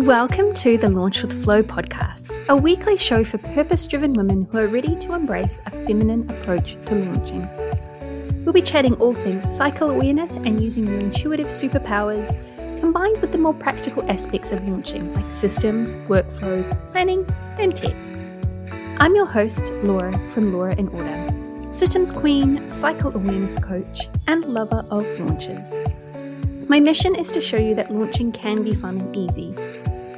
Welcome to the Launch with Flow podcast, a weekly show for purpose driven women who are ready to embrace a feminine approach to launching. We'll be chatting all things cycle awareness and using your intuitive superpowers combined with the more practical aspects of launching like systems, workflows, planning, and tech. I'm your host, Laura from Laura in Order, systems queen, cycle awareness coach, and lover of launches. My mission is to show you that launching can be fun and easy,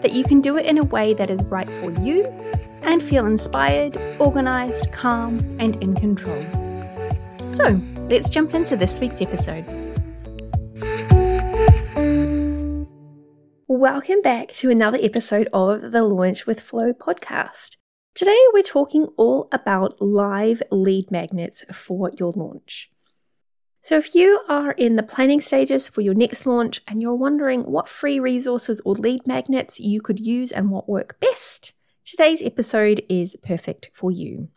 that you can do it in a way that is right for you and feel inspired, organized, calm, and in control. So, let's jump into this week's episode. Welcome back to another episode of the Launch with Flow podcast. Today, we're talking all about live lead magnets for your launch. So, if you are in the planning stages for your next launch and you're wondering what free resources or lead magnets you could use and what work best, today's episode is perfect for you.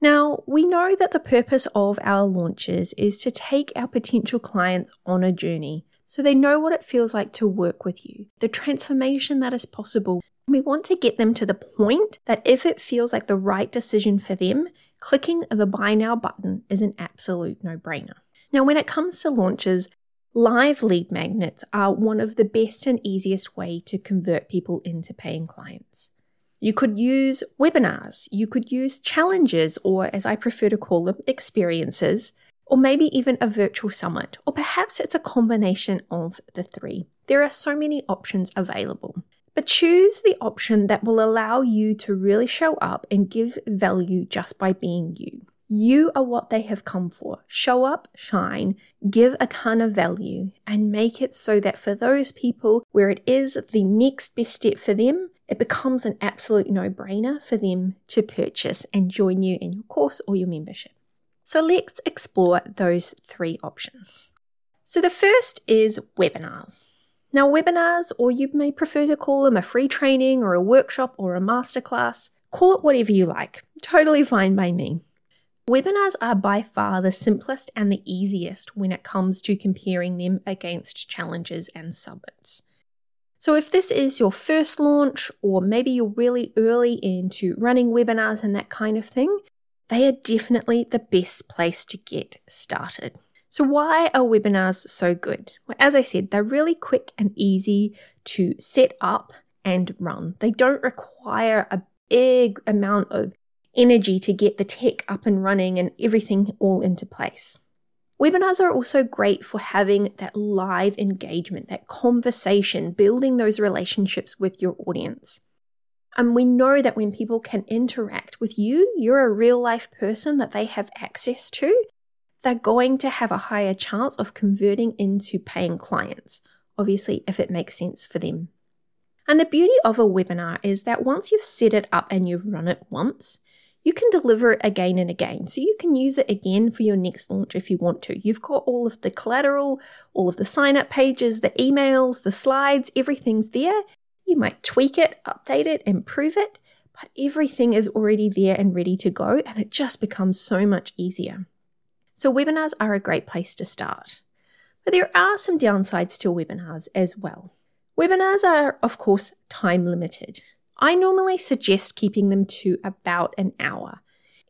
Now, we know that the purpose of our launches is to take our potential clients on a journey so they know what it feels like to work with you, the transformation that is possible. We want to get them to the point that if it feels like the right decision for them, clicking the buy now button is an absolute no brainer. Now, when it comes to launches, live lead magnets are one of the best and easiest way to convert people into paying clients. You could use webinars, you could use challenges, or as I prefer to call them, experiences, or maybe even a virtual summit, or perhaps it's a combination of the three. There are so many options available. But choose the option that will allow you to really show up and give value just by being you. You are what they have come for. Show up, shine, give a ton of value, and make it so that for those people where it is the next best step for them, it becomes an absolute no brainer for them to purchase and join you in your course or your membership. So let's explore those three options. So the first is webinars. Now, webinars, or you may prefer to call them a free training or a workshop or a masterclass, call it whatever you like. Totally fine by me. Webinars are by far the simplest and the easiest when it comes to comparing them against challenges and summits. So, if this is your first launch, or maybe you're really early into running webinars and that kind of thing, they are definitely the best place to get started. So, why are webinars so good? Well, as I said, they're really quick and easy to set up and run. They don't require a big amount of energy to get the tech up and running and everything all into place. Webinars are also great for having that live engagement, that conversation, building those relationships with your audience. And we know that when people can interact with you, you're a real life person that they have access to, they're going to have a higher chance of converting into paying clients, obviously, if it makes sense for them. And the beauty of a webinar is that once you've set it up and you've run it once, you can deliver it again and again. So you can use it again for your next launch if you want to. You've got all of the collateral, all of the sign up pages, the emails, the slides, everything's there. You might tweak it, update it, improve it, but everything is already there and ready to go, and it just becomes so much easier. So, webinars are a great place to start. But there are some downsides to webinars as well. Webinars are, of course, time limited. I normally suggest keeping them to about an hour.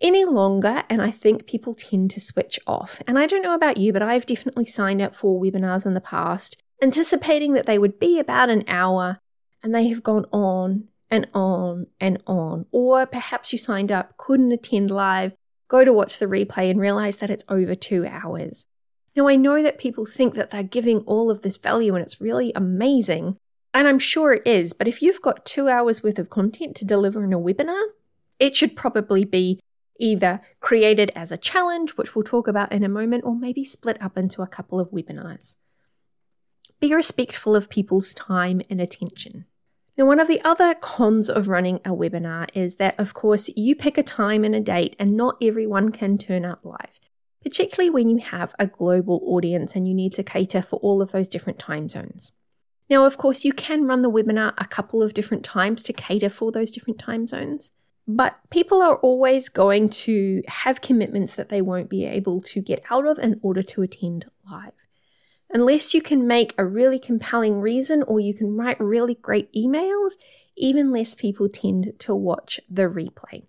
Any longer, and I think people tend to switch off. And I don't know about you, but I've definitely signed up for webinars in the past, anticipating that they would be about an hour, and they have gone on and on and on. Or perhaps you signed up, couldn't attend live, go to watch the replay, and realize that it's over two hours. Now, I know that people think that they're giving all of this value and it's really amazing, and I'm sure it is, but if you've got two hours worth of content to deliver in a webinar, it should probably be either created as a challenge, which we'll talk about in a moment, or maybe split up into a couple of webinars. Be respectful of people's time and attention. Now, one of the other cons of running a webinar is that, of course, you pick a time and a date, and not everyone can turn up live, particularly when you have a global audience and you need to cater for all of those different time zones. Now, of course, you can run the webinar a couple of different times to cater for those different time zones, but people are always going to have commitments that they won't be able to get out of in order to attend live. Unless you can make a really compelling reason or you can write really great emails, even less people tend to watch the replay.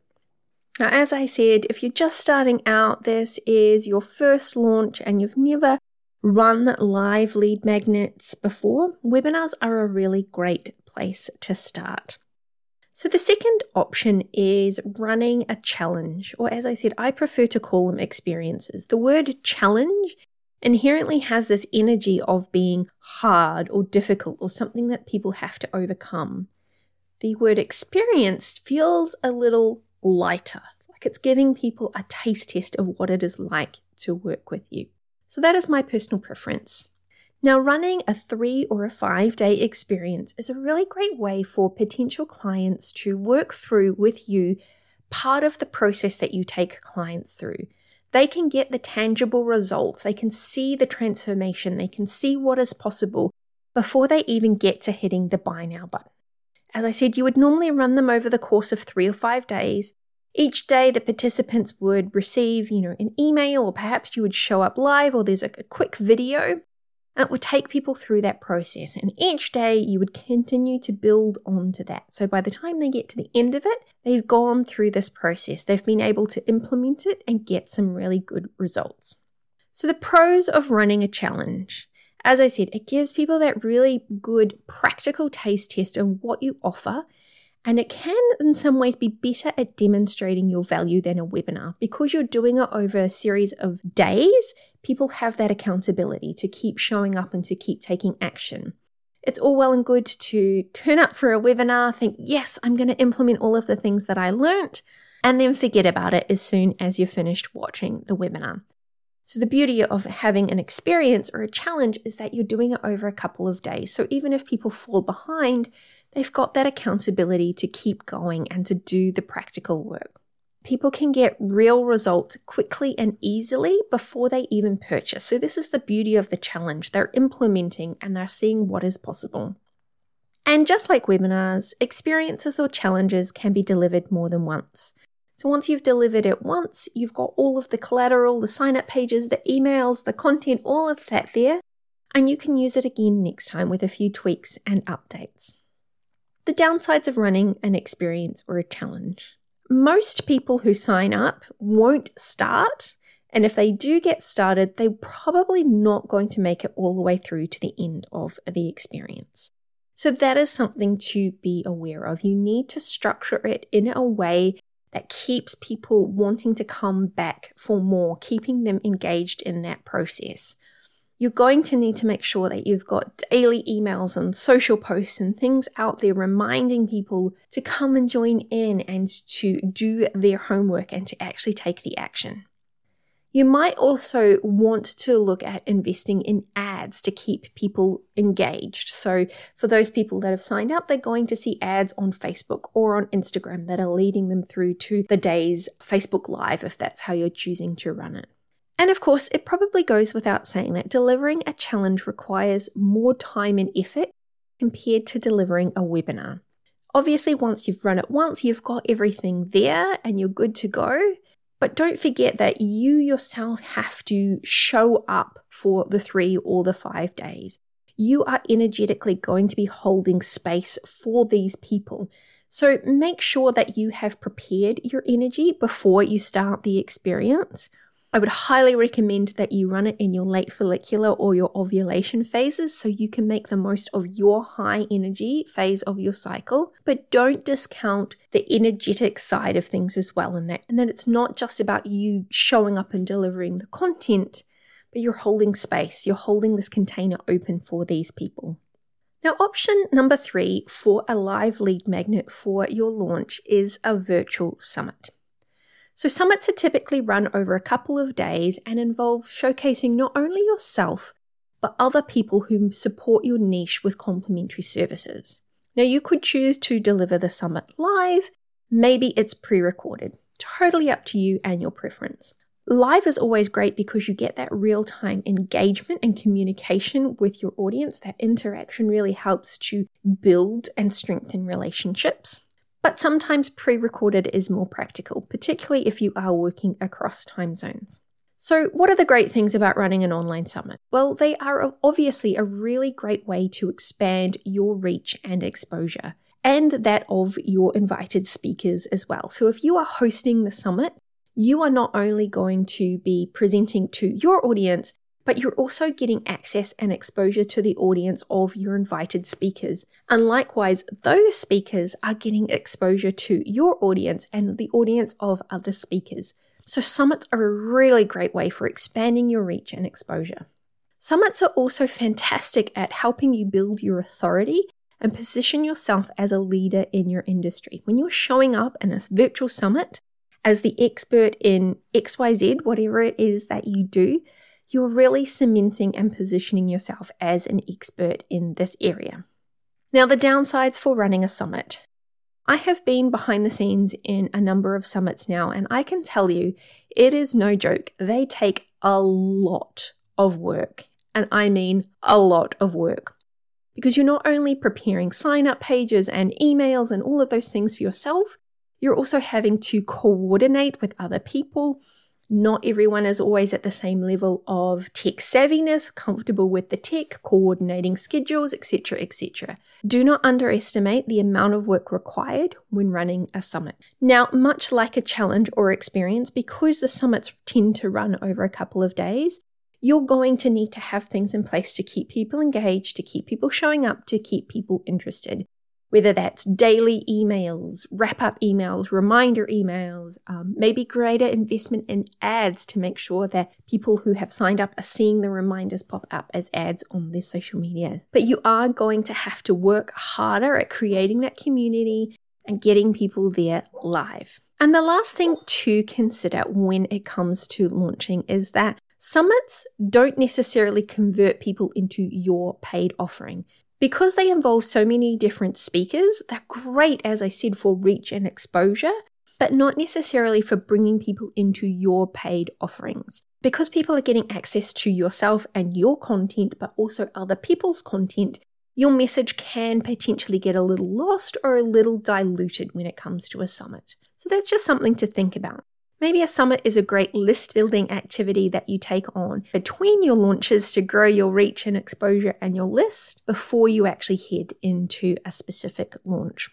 Now, as I said, if you're just starting out, this is your first launch and you've never run live lead magnets before, webinars are a really great place to start. So, the second option is running a challenge, or as I said, I prefer to call them experiences. The word challenge inherently has this energy of being hard or difficult or something that people have to overcome. The word experience feels a little lighter, like it's giving people a taste test of what it is like to work with you. So that is my personal preference. Now, running a three or a five day experience is a really great way for potential clients to work through with you part of the process that you take clients through they can get the tangible results, they can see the transformation, they can see what is possible before they even get to hitting the buy now button. As I said, you would normally run them over the course of three or five days. Each day, the participants would receive, you know, an email, or perhaps you would show up live, or there's a, a quick video and it would take people through that process. And each day you would continue to build onto that. So by the time they get to the end of it, they've gone through this process. They've been able to implement it and get some really good results. So the pros of running a challenge. As I said, it gives people that really good practical taste test of what you offer and it can, in some ways, be better at demonstrating your value than a webinar. Because you're doing it over a series of days, people have that accountability to keep showing up and to keep taking action. It's all well and good to turn up for a webinar, think, yes, I'm going to implement all of the things that I learnt, and then forget about it as soon as you're finished watching the webinar. So, the beauty of having an experience or a challenge is that you're doing it over a couple of days. So, even if people fall behind, they've got that accountability to keep going and to do the practical work. People can get real results quickly and easily before they even purchase. So, this is the beauty of the challenge. They're implementing and they're seeing what is possible. And just like webinars, experiences or challenges can be delivered more than once. So, once you've delivered it once, you've got all of the collateral, the sign up pages, the emails, the content, all of that there, and you can use it again next time with a few tweaks and updates. The downsides of running an experience or a challenge. Most people who sign up won't start, and if they do get started, they're probably not going to make it all the way through to the end of the experience. So, that is something to be aware of. You need to structure it in a way that keeps people wanting to come back for more, keeping them engaged in that process you're going to need to make sure that you've got daily emails and social posts and things out there reminding people to come and join in and to do their homework and to actually take the action. You might also want to look at investing in ads to keep people engaged. So, for those people that have signed up, they're going to see ads on Facebook or on Instagram that are leading them through to the day's Facebook Live if that's how you're choosing to run it. And of course, it probably goes without saying that delivering a challenge requires more time and effort compared to delivering a webinar. Obviously, once you've run it once, you've got everything there and you're good to go. But don't forget that you yourself have to show up for the three or the five days. You are energetically going to be holding space for these people. So make sure that you have prepared your energy before you start the experience. I would highly recommend that you run it in your late follicular or your ovulation phases so you can make the most of your high energy phase of your cycle. But don't discount the energetic side of things as well in that. And that it's not just about you showing up and delivering the content, but you're holding space, you're holding this container open for these people. Now, option number three for a live lead magnet for your launch is a virtual summit. So, summits are typically run over a couple of days and involve showcasing not only yourself, but other people who support your niche with complementary services. Now, you could choose to deliver the summit live, maybe it's pre recorded. Totally up to you and your preference. Live is always great because you get that real time engagement and communication with your audience. That interaction really helps to build and strengthen relationships but sometimes pre recorded is more practical, particularly if you are working across time zones. So, what are the great things about running an online summit? Well, they are obviously a really great way to expand your reach and exposure, and that of your invited speakers as well. So, if you are hosting the summit, you are not only going to be presenting to your audience, but you're also getting access and exposure to the audience of your invited speakers. And likewise, those speakers are getting exposure to your audience and the audience of other speakers. So, summits are a really great way for expanding your reach and exposure. Summits are also fantastic at helping you build your authority and position yourself as a leader in your industry. When you're showing up in a virtual summit as the expert in XYZ, whatever it is that you do, you're really cementing and positioning yourself as an expert in this area. Now, the downsides for running a summit. I have been behind the scenes in a number of summits now, and I can tell you it is no joke. They take a lot of work, and I mean a lot of work. Because you're not only preparing sign up pages and emails and all of those things for yourself, you're also having to coordinate with other people not everyone is always at the same level of tech savviness, comfortable with the tech, coordinating schedules, etc., etc. Do not underestimate the amount of work required when running a summit. Now, much like a challenge or experience, because the summits tend to run over a couple of days, you're going to need to have things in place to keep people engaged, to keep people showing up, to keep people interested whether that's daily emails, wrap up emails, reminder emails, um, maybe greater investment in ads to make sure that people who have signed up are seeing the reminders pop up as ads on their social media. But you are going to have to work harder at creating that community and getting people there live. And the last thing to consider when it comes to launching is that Summits don't necessarily convert people into your paid offering. Because they involve so many different speakers, they're great, as I said, for reach and exposure, but not necessarily for bringing people into your paid offerings. Because people are getting access to yourself and your content, but also other people's content, your message can potentially get a little lost or a little diluted when it comes to a summit. So that's just something to think about. Maybe a summit is a great list building activity that you take on between your launches to grow your reach and exposure and your list before you actually head into a specific launch.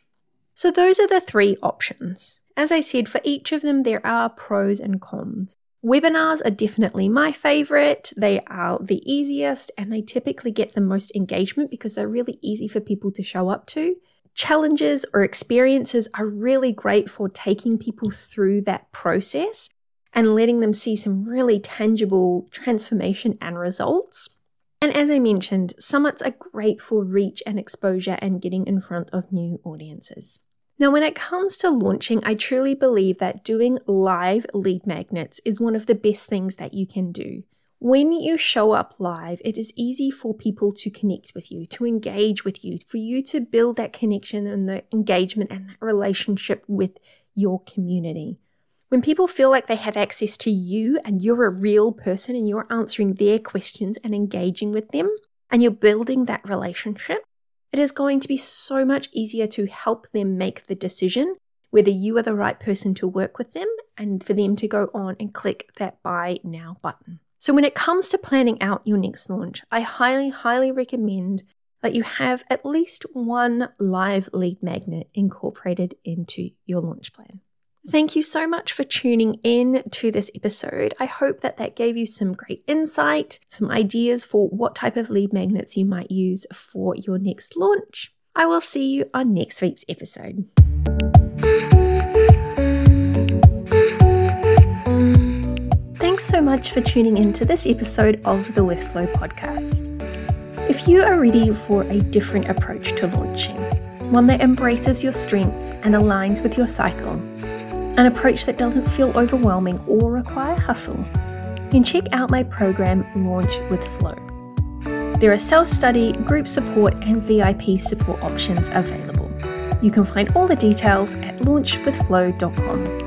So, those are the three options. As I said, for each of them, there are pros and cons. Webinars are definitely my favorite. They are the easiest and they typically get the most engagement because they're really easy for people to show up to challenges or experiences are really great for taking people through that process and letting them see some really tangible transformation and results. And as I mentioned, summits are great for reach and exposure and getting in front of new audiences. Now, when it comes to launching, I truly believe that doing live lead magnets is one of the best things that you can do. When you show up live, it is easy for people to connect with you, to engage with you, for you to build that connection and the engagement and that relationship with your community. When people feel like they have access to you and you're a real person and you're answering their questions and engaging with them, and you're building that relationship, it is going to be so much easier to help them make the decision whether you are the right person to work with them and for them to go on and click that buy now button. So, when it comes to planning out your next launch, I highly, highly recommend that you have at least one live lead magnet incorporated into your launch plan. Thank you so much for tuning in to this episode. I hope that that gave you some great insight, some ideas for what type of lead magnets you might use for your next launch. I will see you on next week's episode. Thanks so much for tuning in to this episode of the With Flow podcast. If you are ready for a different approach to launching, one that embraces your strengths and aligns with your cycle, an approach that doesn't feel overwhelming or require hustle, then check out my program Launch with Flow. There are self study, group support, and VIP support options available. You can find all the details at launchwithflow.com.